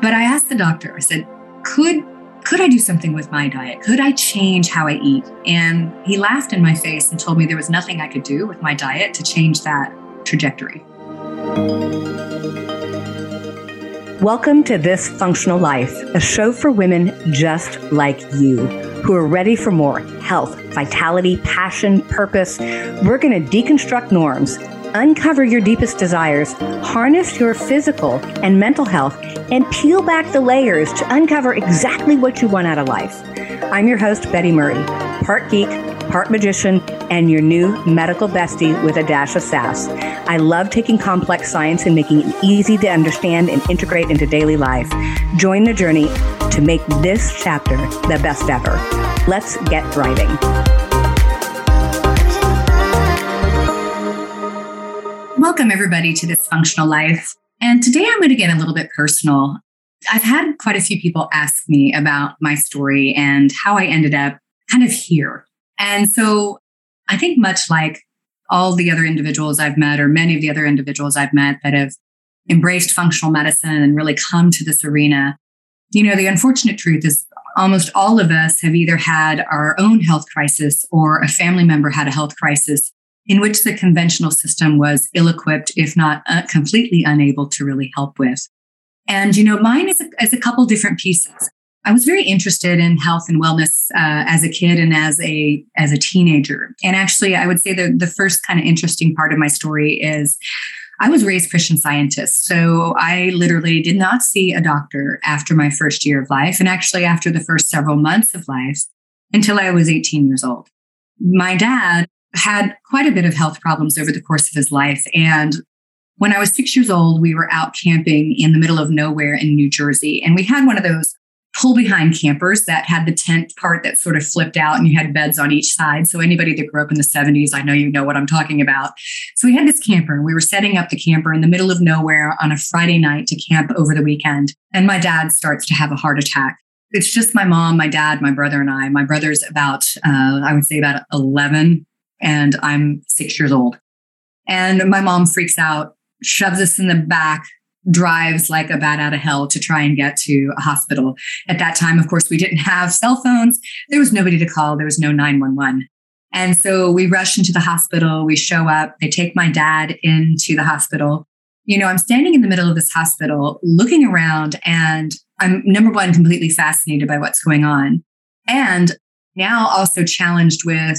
But I asked the doctor, I said, could could I do something with my diet? Could I change how I eat? And he laughed in my face and told me there was nothing I could do with my diet to change that trajectory. Welcome to This Functional Life, a show for women just like you who are ready for more health, vitality, passion, purpose. We're going to deconstruct norms, uncover your deepest desires, harness your physical and mental health, and peel back the layers to uncover exactly what you want out of life. I'm your host, Betty Murray, part geek, part magician, and your new medical bestie with a dash of sass. I love taking complex science and making it easy to understand and integrate into daily life. Join the journey to make this chapter the best ever. Let's get thriving. Welcome, everybody, to this functional life. And today I'm going to get a little bit personal. I've had quite a few people ask me about my story and how I ended up kind of here. And so I think, much like all the other individuals I've met, or many of the other individuals I've met that have embraced functional medicine and really come to this arena, you know, the unfortunate truth is almost all of us have either had our own health crisis or a family member had a health crisis in which the conventional system was ill equipped, if not uh, completely unable to really help with. And, you know, mine is a, is a couple different pieces. I was very interested in health and wellness uh, as a kid and as a as a teenager. And actually, I would say the the first kind of interesting part of my story is I was raised Christian scientist. So I literally did not see a doctor after my first year of life, and actually after the first several months of life until I was 18 years old. My dad had quite a bit of health problems over the course of his life. And when I was six years old, we were out camping in the middle of nowhere in New Jersey. And we had one of those pull behind campers that had the tent part that sort of flipped out and you had beds on each side. So anybody that grew up in the 70s, I know you know what I'm talking about. So we had this camper and we were setting up the camper in the middle of nowhere on a Friday night to camp over the weekend. And my dad starts to have a heart attack. It's just my mom, my dad, my brother, and I. My brother's about, uh, I would say about 11, and I'm six years old. And my mom freaks out, shoves us in the back, drives like a bat out of hell to try and get to a hospital. At that time, of course, we didn't have cell phones. There was nobody to call. There was no 911. And so we rush into the hospital. We show up. They take my dad into the hospital. You know, I'm standing in the middle of this hospital looking around and I'm number one, completely fascinated by what's going on. And now also challenged with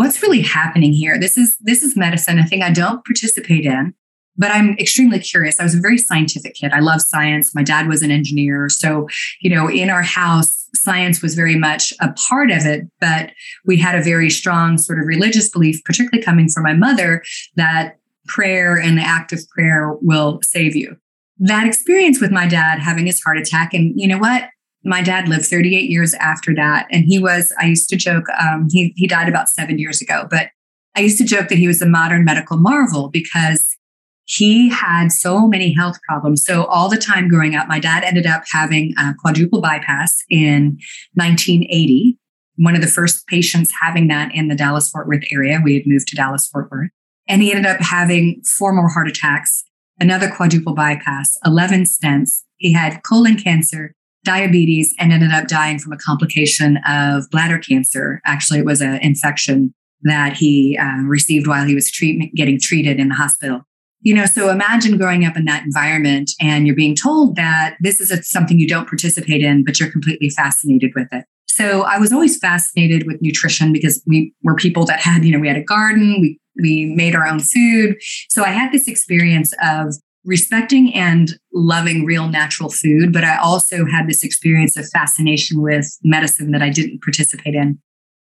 what's really happening here. This is, this is medicine, a thing I don't participate in but I'm extremely curious. I was a very scientific kid. I love science. My dad was an engineer. So, you know, in our house, science was very much a part of it, but we had a very strong sort of religious belief, particularly coming from my mother, that prayer and the act of prayer will save you. That experience with my dad having his heart attack, and you know what? My dad lived 38 years after that. And he was, I used to joke, um, he, he died about seven years ago, but I used to joke that he was a modern medical marvel because he had so many health problems. So all the time growing up, my dad ended up having a quadruple bypass in 1980. One of the first patients having that in the Dallas Fort Worth area. We had moved to Dallas Fort Worth. And he ended up having four more heart attacks, another quadruple bypass, 11 stents. He had colon cancer, diabetes, and ended up dying from a complication of bladder cancer. Actually, it was an infection that he uh, received while he was treatment, getting treated in the hospital. You know, so imagine growing up in that environment and you're being told that this is a, something you don't participate in, but you're completely fascinated with it. So I was always fascinated with nutrition because we were people that had, you know, we had a garden, we we made our own food. So I had this experience of respecting and loving real natural food, but I also had this experience of fascination with medicine that I didn't participate in.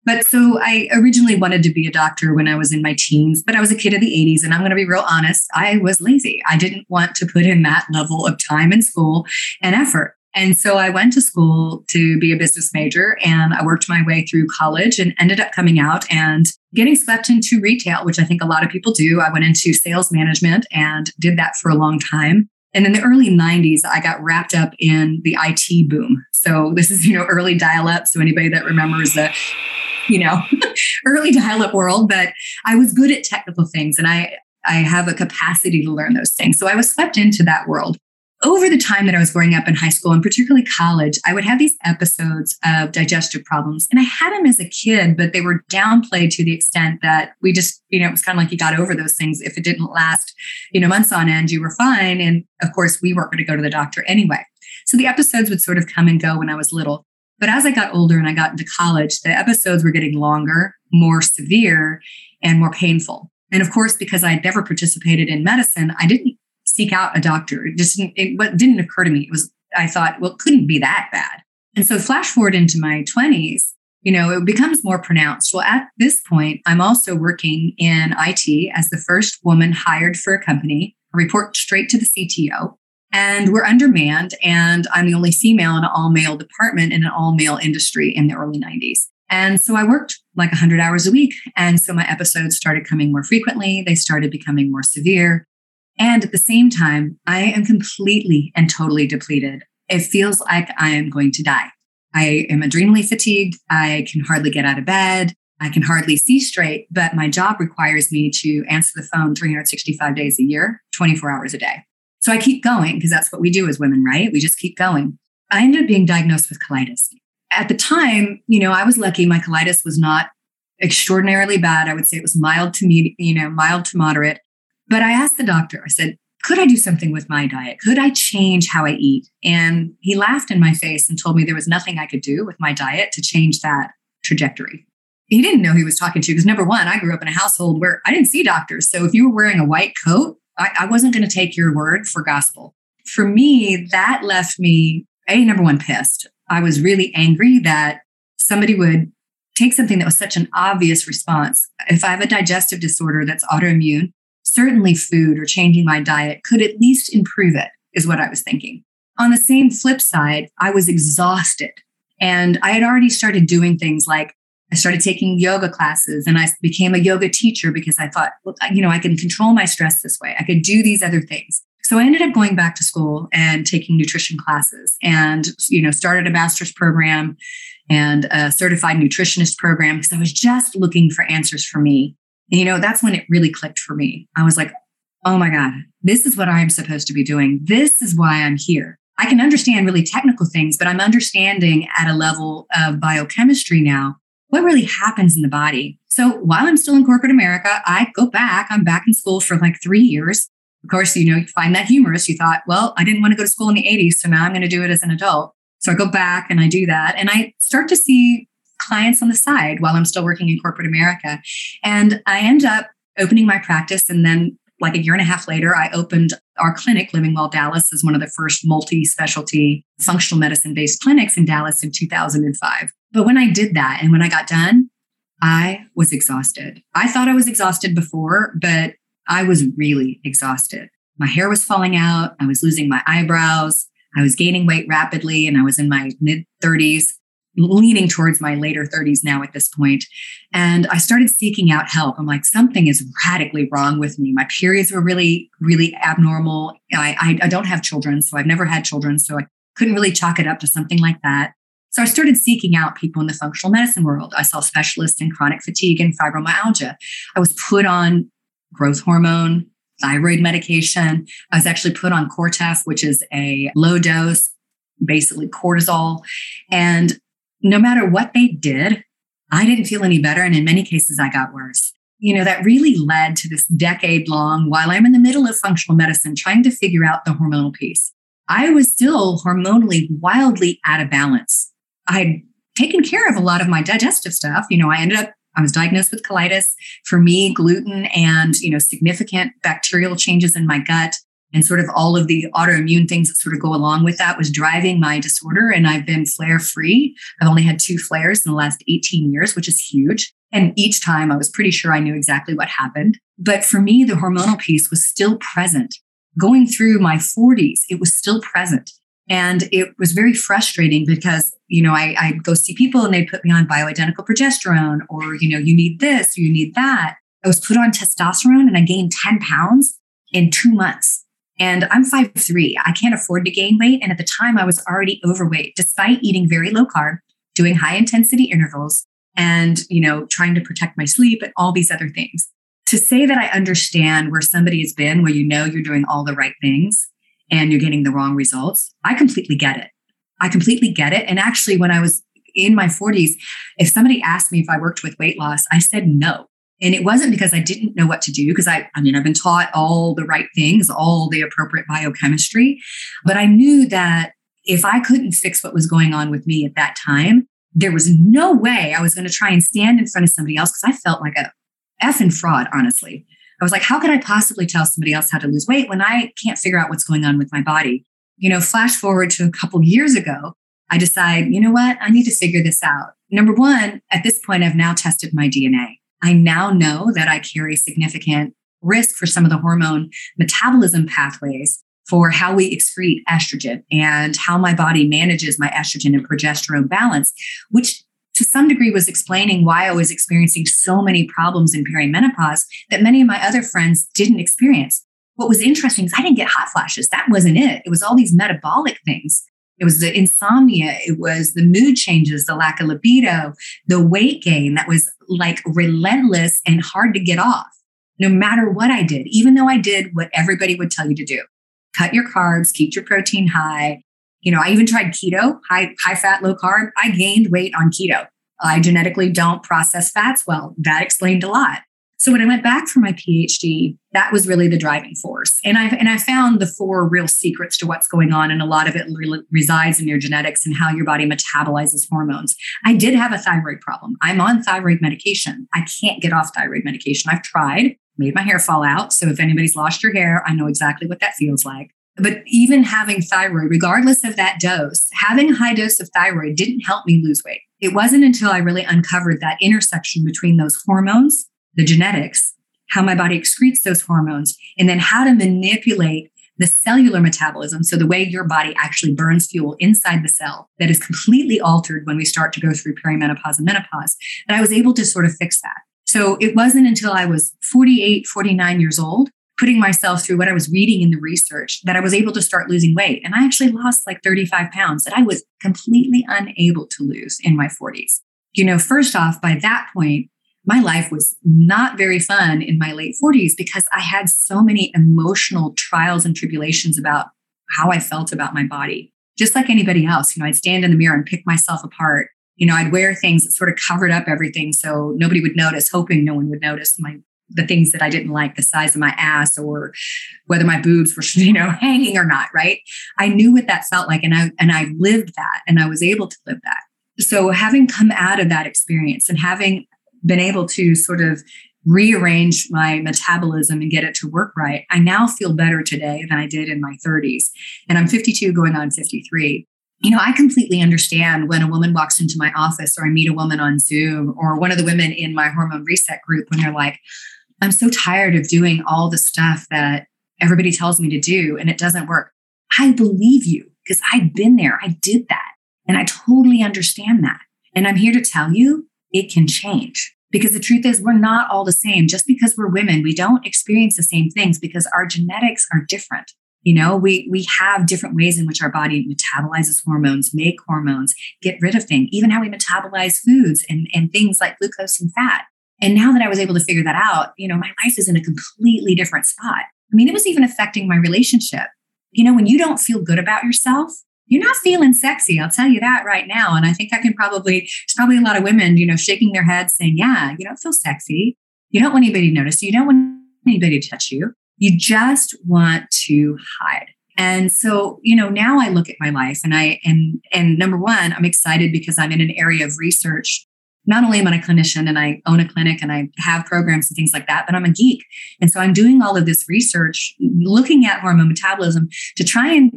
But so I originally wanted to be a doctor when I was in my teens, but I was a kid of the 80s. And I'm going to be real honest, I was lazy. I didn't want to put in that level of time in school and effort. And so I went to school to be a business major and I worked my way through college and ended up coming out and getting swept into retail, which I think a lot of people do. I went into sales management and did that for a long time. And in the early 90s, I got wrapped up in the IT boom. So this is, you know, early dial up. So anybody that remembers the you know, early dial up world, but I was good at technical things and I, I have a capacity to learn those things. So I was swept into that world. Over the time that I was growing up in high school and particularly college, I would have these episodes of digestive problems. And I had them as a kid, but they were downplayed to the extent that we just, you know, it was kind of like you got over those things. If it didn't last, you know, months on end, you were fine. And of course, we weren't going to go to the doctor anyway. So the episodes would sort of come and go when I was little. But as I got older and I got into college, the episodes were getting longer, more severe, and more painful. And of course, because I had never participated in medicine, I didn't seek out a doctor. It just didn't, it didn't occur to me. It was, I thought, well, it couldn't be that bad. And so flash forward into my 20s, you know, it becomes more pronounced. Well, at this point, I'm also working in IT as the first woman hired for a company. I report straight to the CTO. And we're undermanned, and I'm the only female in an all male department in an all male industry in the early 90s. And so I worked like 100 hours a week. And so my episodes started coming more frequently. They started becoming more severe. And at the same time, I am completely and totally depleted. It feels like I am going to die. I am adrenally fatigued. I can hardly get out of bed. I can hardly see straight, but my job requires me to answer the phone 365 days a year, 24 hours a day. So I keep going because that's what we do as women, right? We just keep going. I ended up being diagnosed with colitis. At the time, you know, I was lucky. My colitis was not extraordinarily bad. I would say it was mild to me, you know, mild to moderate. But I asked the doctor, I said, could I do something with my diet? Could I change how I eat? And he laughed in my face and told me there was nothing I could do with my diet to change that trajectory. He didn't know he was talking to because number one, I grew up in a household where I didn't see doctors. So if you were wearing a white coat, I, I wasn't going to take your word for gospel. For me, that left me, A, number one, pissed. I was really angry that somebody would take something that was such an obvious response. If I have a digestive disorder that's autoimmune, certainly food or changing my diet could at least improve it, is what I was thinking. On the same flip side, I was exhausted. And I had already started doing things like I started taking yoga classes and I became a yoga teacher because I thought, well, you know, I can control my stress this way. I could do these other things. So I ended up going back to school and taking nutrition classes and, you know, started a master's program and a certified nutritionist program because I was just looking for answers for me and, you know, that's when it really clicked for me. I was like, oh my God, this is what I'm supposed to be doing. This is why I'm here. I can understand really technical things, but I'm understanding at a level of biochemistry now what really happens in the body. So while I'm still in corporate America, I go back. I'm back in school for like three years. Of course, you know, you find that humorous. You thought, well, I didn't want to go to school in the 80s, so now I'm going to do it as an adult. So I go back and I do that. And I start to see clients on the side while I'm still working in corporate America. And I end up opening my practice. And then, like a year and a half later, I opened our clinic, Living Well Dallas, as one of the first multi specialty functional medicine based clinics in Dallas in 2005. But when I did that and when I got done, I was exhausted. I thought I was exhausted before, but I was really exhausted. My hair was falling out. I was losing my eyebrows. I was gaining weight rapidly and I was in my mid 30s leaning towards my later 30s now at this. And I started seeking out help. I'm like, something is radically wrong with me. My periods were really, really abnormal. I, I, I, don't have children, so I've never had children. So I couldn't really chalk it up to something like that. So I started seeking out people in the functional medicine world. I saw specialists in chronic fatigue and fibromyalgia. I was put on growth hormone, thyroid medication. I was actually put on Cortef, which is a low dose basically cortisol. And no matter what they did, I didn't feel any better. And in many cases, I got worse. You know, that really led to this decade long, while I'm in the middle of functional medicine, trying to figure out the hormonal piece. I was still hormonally wildly out of balance. I'd taken care of a lot of my digestive stuff. You know, I ended up, I was diagnosed with colitis. For me, gluten and, you know, significant bacterial changes in my gut and sort of all of the autoimmune things that sort of go along with that was driving my disorder. And I've been flare free. I've only had two flares in the last 18 years, which is huge. And each time I was pretty sure I knew exactly what happened. But for me, the hormonal piece was still present. Going through my 40s, it was still present. And it was very frustrating because, you know, I, I go see people and they put me on bioidentical progesterone or, you know, you need this, you need that. I was put on testosterone and I gained 10 pounds in two months. And I'm five three. I can't afford to gain weight. And at the time, I was already overweight, despite eating very low carb, doing high intensity intervals, and you know, trying to protect my sleep and all these other things. To say that I understand where somebody has been, where you know you're doing all the right things, and you're getting the wrong results. I completely get it. I completely get it. And actually, when I was in my 40s, if somebody asked me if I worked with weight loss, I said no. And it wasn't because I didn't know what to do, because I, I mean, I've been taught all the right things, all the appropriate biochemistry, but I knew that if I couldn't fix what was going on with me at that time, there was no way I was going to try and stand in front of somebody else because I felt like a effing fraud, honestly. I was like, how could I possibly tell somebody else how to lose weight when I can't figure out what's going on with my body? You know, flash forward to a couple years ago, I decide, you know what? I need to figure this out. Number one, at this point, I've now tested my DNA. I now know that I carry significant risk for some of the hormone metabolism pathways for how we excrete estrogen and how my body manages my estrogen and progesterone balance, which to some degree was explaining why I was experiencing so many problems in perimenopause that many of my other friends didn't experience. What was interesting is I didn't get hot flashes. That wasn't it. It was all these metabolic things. It was the insomnia. It was the mood changes, the lack of libido, the weight gain that was like relentless and hard to get off, no matter what I did, even though I did what everybody would tell you to do cut your carbs, keep your protein high, you know, I even tried keto, high, high fat, low carb. I gained weight on keto. I genetically don't process fats well. That explained a lot. So when I went back for my PhD, that was really the driving force. And I and I found the four real secrets to what's going on, and a lot of it re- resides in your genetics and how your body metabolizes hormones. I did have a thyroid problem. I'm on thyroid medication. I can't get off thyroid medication. I've tried, made my hair fall out. So if anybody's lost your hair, I know exactly what that feels like. But even having thyroid, regardless of that dose, having a high dose of thyroid didn't help me lose weight. It wasn't until I really uncovered that intersection between those hormones, the genetics, how my body excretes those hormones, and then how to manipulate the cellular metabolism. So, the way your body actually burns fuel inside the cell that is completely altered when we start to go through perimenopause and menopause, that I was able to sort of fix that. So, it wasn't until I was 48, 49 years old putting myself through what I was reading in the research that I was able to start losing weight. And I actually lost like 35 pounds that I was completely unable to lose in my 40s. You know, first off, by that point, my life was not very fun in my late 40s because I had so many emotional trials and tribulations about how I felt about my body. Just like anybody else, you know, I'd stand in the mirror and pick myself apart. You know, I'd wear things that sort of covered up everything so nobody would notice, hoping no one would notice my the things that I didn't like, the size of my ass or whether my boobs were, you know, hanging or not, right? I knew what that felt like and I and I lived that and I was able to live that. So having come out of that experience and having been able to sort of rearrange my metabolism and get it to work right, I now feel better today than I did in my 30s. And I'm 52 going on 53 you know, I completely understand when a woman walks into my office or I meet a woman on Zoom or one of the women in my hormone reset group when they're like, I'm so tired of doing all the stuff that everybody tells me to do and it doesn't work. I believe you because I've been there. I did that and I totally understand that. And I'm here to tell you it can change because the truth is we're not all the same. Just because we're women, we don't experience the same things because our genetics are different. You know, we we have different ways in which our body metabolizes hormones, make hormones, get rid of things, even how we metabolize foods and, and things like glucose and fat. And now that I was able to figure that out, you know, my life is in a completely different spot. I mean, it was even affecting my relationship. You know, when you don't feel good about yourself, you're not feeling sexy. I'll tell you that right now. And I think I can probably, there's probably a lot of women, you know, shaking their heads saying, yeah, you don't feel sexy. You don't want anybody to notice you. Don't want anybody to touch you. You just want to hide. And so, you know, now I look at my life and I, and, and number one, I'm excited because I'm in an area of research not only am I a clinician and I own a clinic and I have programs and things like that, but I'm a geek. And so I'm doing all of this research, looking at hormone metabolism to try and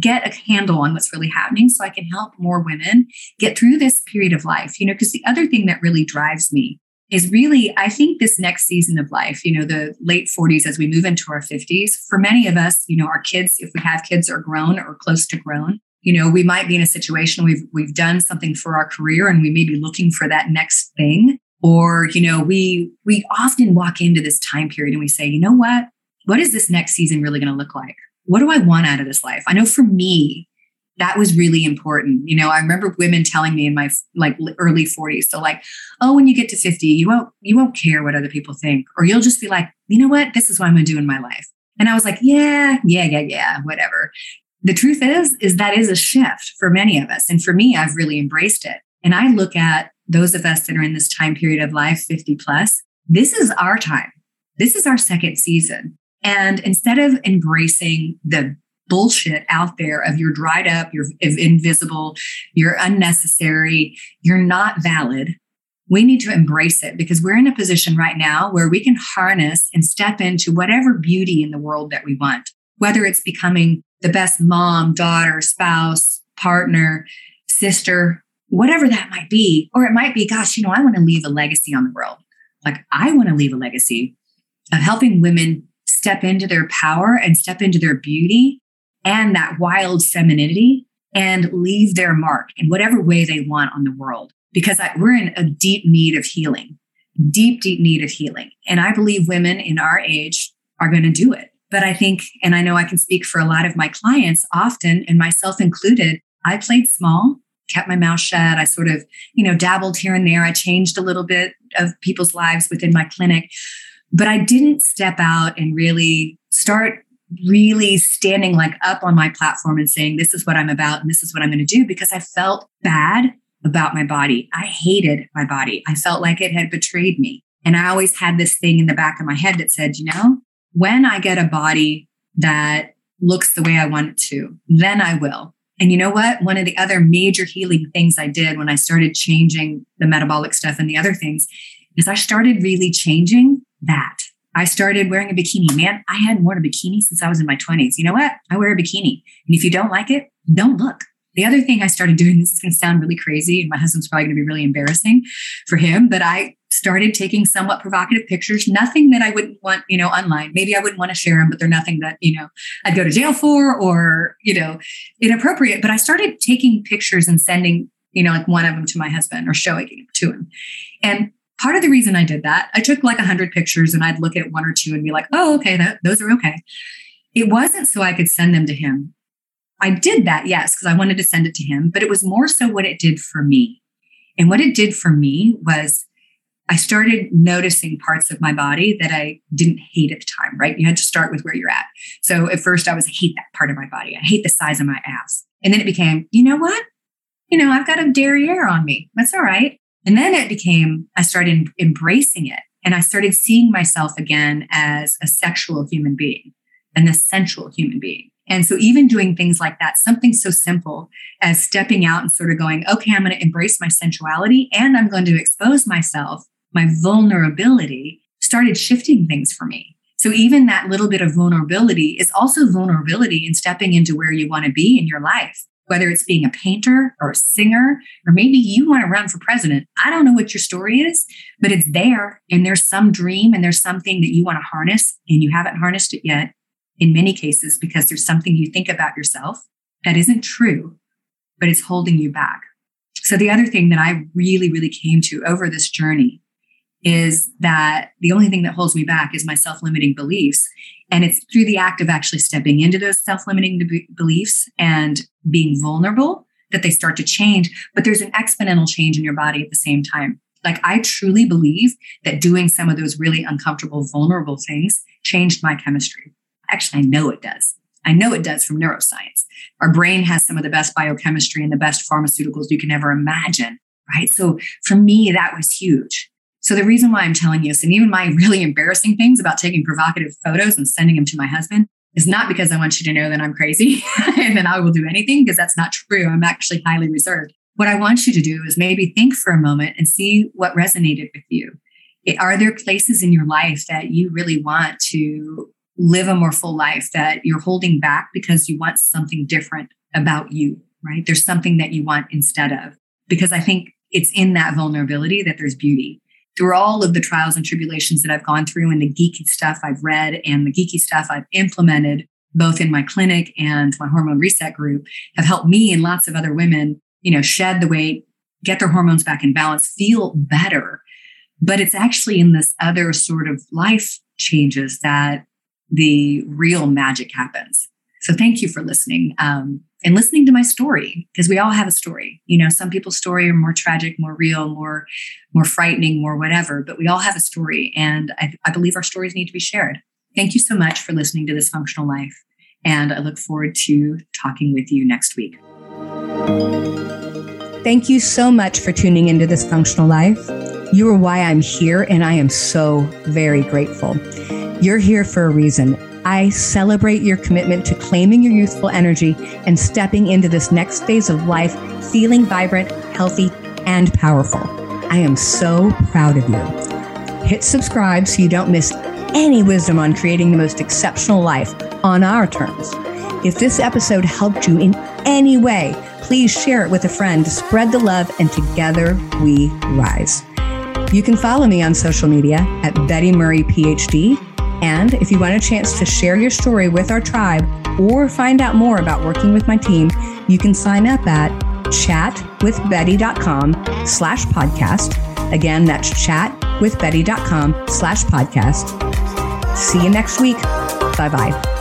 get a handle on what's really happening so I can help more women get through this period of life. You know, because the other thing that really drives me is really, I think this next season of life, you know, the late 40s as we move into our 50s, for many of us, you know, our kids, if we have kids, are grown or close to grown you know we might be in a situation we've we've done something for our career and we may be looking for that next thing or you know we we often walk into this time period and we say you know what what is this next season really going to look like what do i want out of this life i know for me that was really important you know i remember women telling me in my like early 40s so like oh when you get to 50 you won't you won't care what other people think or you'll just be like you know what this is what i'm to do in my life And I was like, yeah, yeah, yeah, yeah, whatever. The truth is, is that is a shift for many of us. And for me, I've really embraced it. And I look at those of us that are in this time period of life, 50 plus, this is our time. This is our second season. And instead of embracing the bullshit out there of you're dried up, you're invisible, you're unnecessary, you're not valid, we need to embrace it because we're in a position right now where we can harness and step into whatever beauty in the world that we want, whether it's becoming the best mom, daughter, spouse, partner, sister, whatever that might be. Or it might be, gosh, you know, I want to leave a legacy on the world. Like I want to leave a legacy of helping women step into their power and step into their beauty and that wild femininity and leave their mark in whatever way they want on the world because I, we're in a deep need of healing, deep, deep need of healing. And I believe women in our age are going to do it. But I think, and I know I can speak for a lot of my clients often, and myself included, I played small, kept my mouth shut. I sort of, you know, dabbled here and there. I changed a little bit of people's lives within my clinic, but I didn't step out and really start really standing like up on my platform and saying, this is what I'm about and this is what I'm going to do because I felt bad about my body. I hated my body. I felt like it had betrayed me. And I always had this thing in the back of my head that said, you know, when I get a body that looks the way I want it to, then I will. And you know what? One of the other major healing things I did when I started changing the metabolic stuff and the other things is I started really changing that. I started wearing a bikini. Man, I hadn't worn a bikini since I was in my 20s. You know what? I wear a bikini. And if you don't like it, don't look. The other thing I started doing, this is going to sound really crazy, and my husband's probably going to be really embarrassing for him, but I started taking somewhat provocative pictures, nothing that I wouldn't want, you know, online. Maybe I wouldn't want to share them, but they're nothing that, you know, I'd go to jail for or, you know, inappropriate. But I started taking pictures and sending, you know, like one of them to my husband or showing it to him. And part of the reason I did that, I took like a hundred pictures and I'd look at one or two and be like, oh, okay, that, those are okay. It wasn't so I could send them to him. I did that, yes, because I wanted to send it to him, but it was more so what it did for me. And what it did for me was I started noticing parts of my body that I didn't hate at the time, right? You had to start with where you're at. So at first I was, I hate that part of my body. I hate the size of my ass. And then it became, you know what? You know, I've got a derriere on me. That's all right. And then it became, I started embracing it and I started seeing myself again as a sexual human being, an essential human being. And so, even doing things like that, something so simple as stepping out and sort of going, okay, I'm going to embrace my sensuality and I'm going to expose myself, my vulnerability started shifting things for me. So, even that little bit of vulnerability is also vulnerability in stepping into where you want to be in your life, whether it's being a painter or a singer, or maybe you want to run for president. I don't know what your story is, but it's there. And there's some dream and there's something that you want to harness and you haven't harnessed it yet in many cases because there's something you think about yourself that isn't true, but it's holding you back. So, the other thing that I really, really came to over this journey is that the only thing that holds me back is my self limiting beliefs. And it's through the act of actually stepping into those self limiting beliefs and being vulnerable that they start to change. But there's an exponential change in your body at the same time. Like, I truly believe that doing some of those really uncomfortable, vulnerable things changed my chemistry. Actually, I know it does. I know it does from neuroscience. Our brain has some of the best biochemistry and the best pharmaceuticals you can ever imagine, right? So for me, that was huge. So the reason why I'm telling you this, and even my really embarrassing things about taking provocative photos and sending them to my husband, is not because I want you to know that I'm crazy and that I will do anything, because that's not true. I'm actually highly reserved. What I want you to do is maybe think for a moment and see what resonated with you. Are there places in your life that you really want to live a more full life that you're holding back because you want something different about you, right? There's something that you want instead of. Because I think it's in that vulnerability that there's beauty. Through all of the trials and tribulations that I've gone through and the geeky stuff I've read and the geeky stuff I've implemented, both in my clinic and my hormone reset group, have helped me and lots of other women, you know, shed the weight, get their hormones back in balance, feel better. But it's actually in this other sort of life changes that the real magic happens. So thank you for listening um, and listening to my story because we all have a story. You know, some people's story are more tragic, more real, more more frightening, more whatever. But we all have a story, and I, I believe our stories need to be shared. Thank you so much for listening to This Functional Life. And I look forward to talking with you next week. Thank you so much for tuning into This Functional Life. You are why I'm here, and I am so very grateful. You're here for a reason. I celebrate your commitment to claiming your youthful energy and stepping into this next phase of life feeling vibrant, healthy, and powerful. I am so proud of you. Hit subscribe so you don't miss any wisdom on creating the most exceptional life on our terms. If this episode helped you in any way, please share it with a friend to spread the love and together we rise. You can follow me on social media at Betty Murray PhD. And if you want a chance to share your story with our tribe or find out more about working with my team, you can sign up at chatwithbetty.com slash podcast. Again, that's chatwithbetty.com slash podcast. See you next week. Bye bye.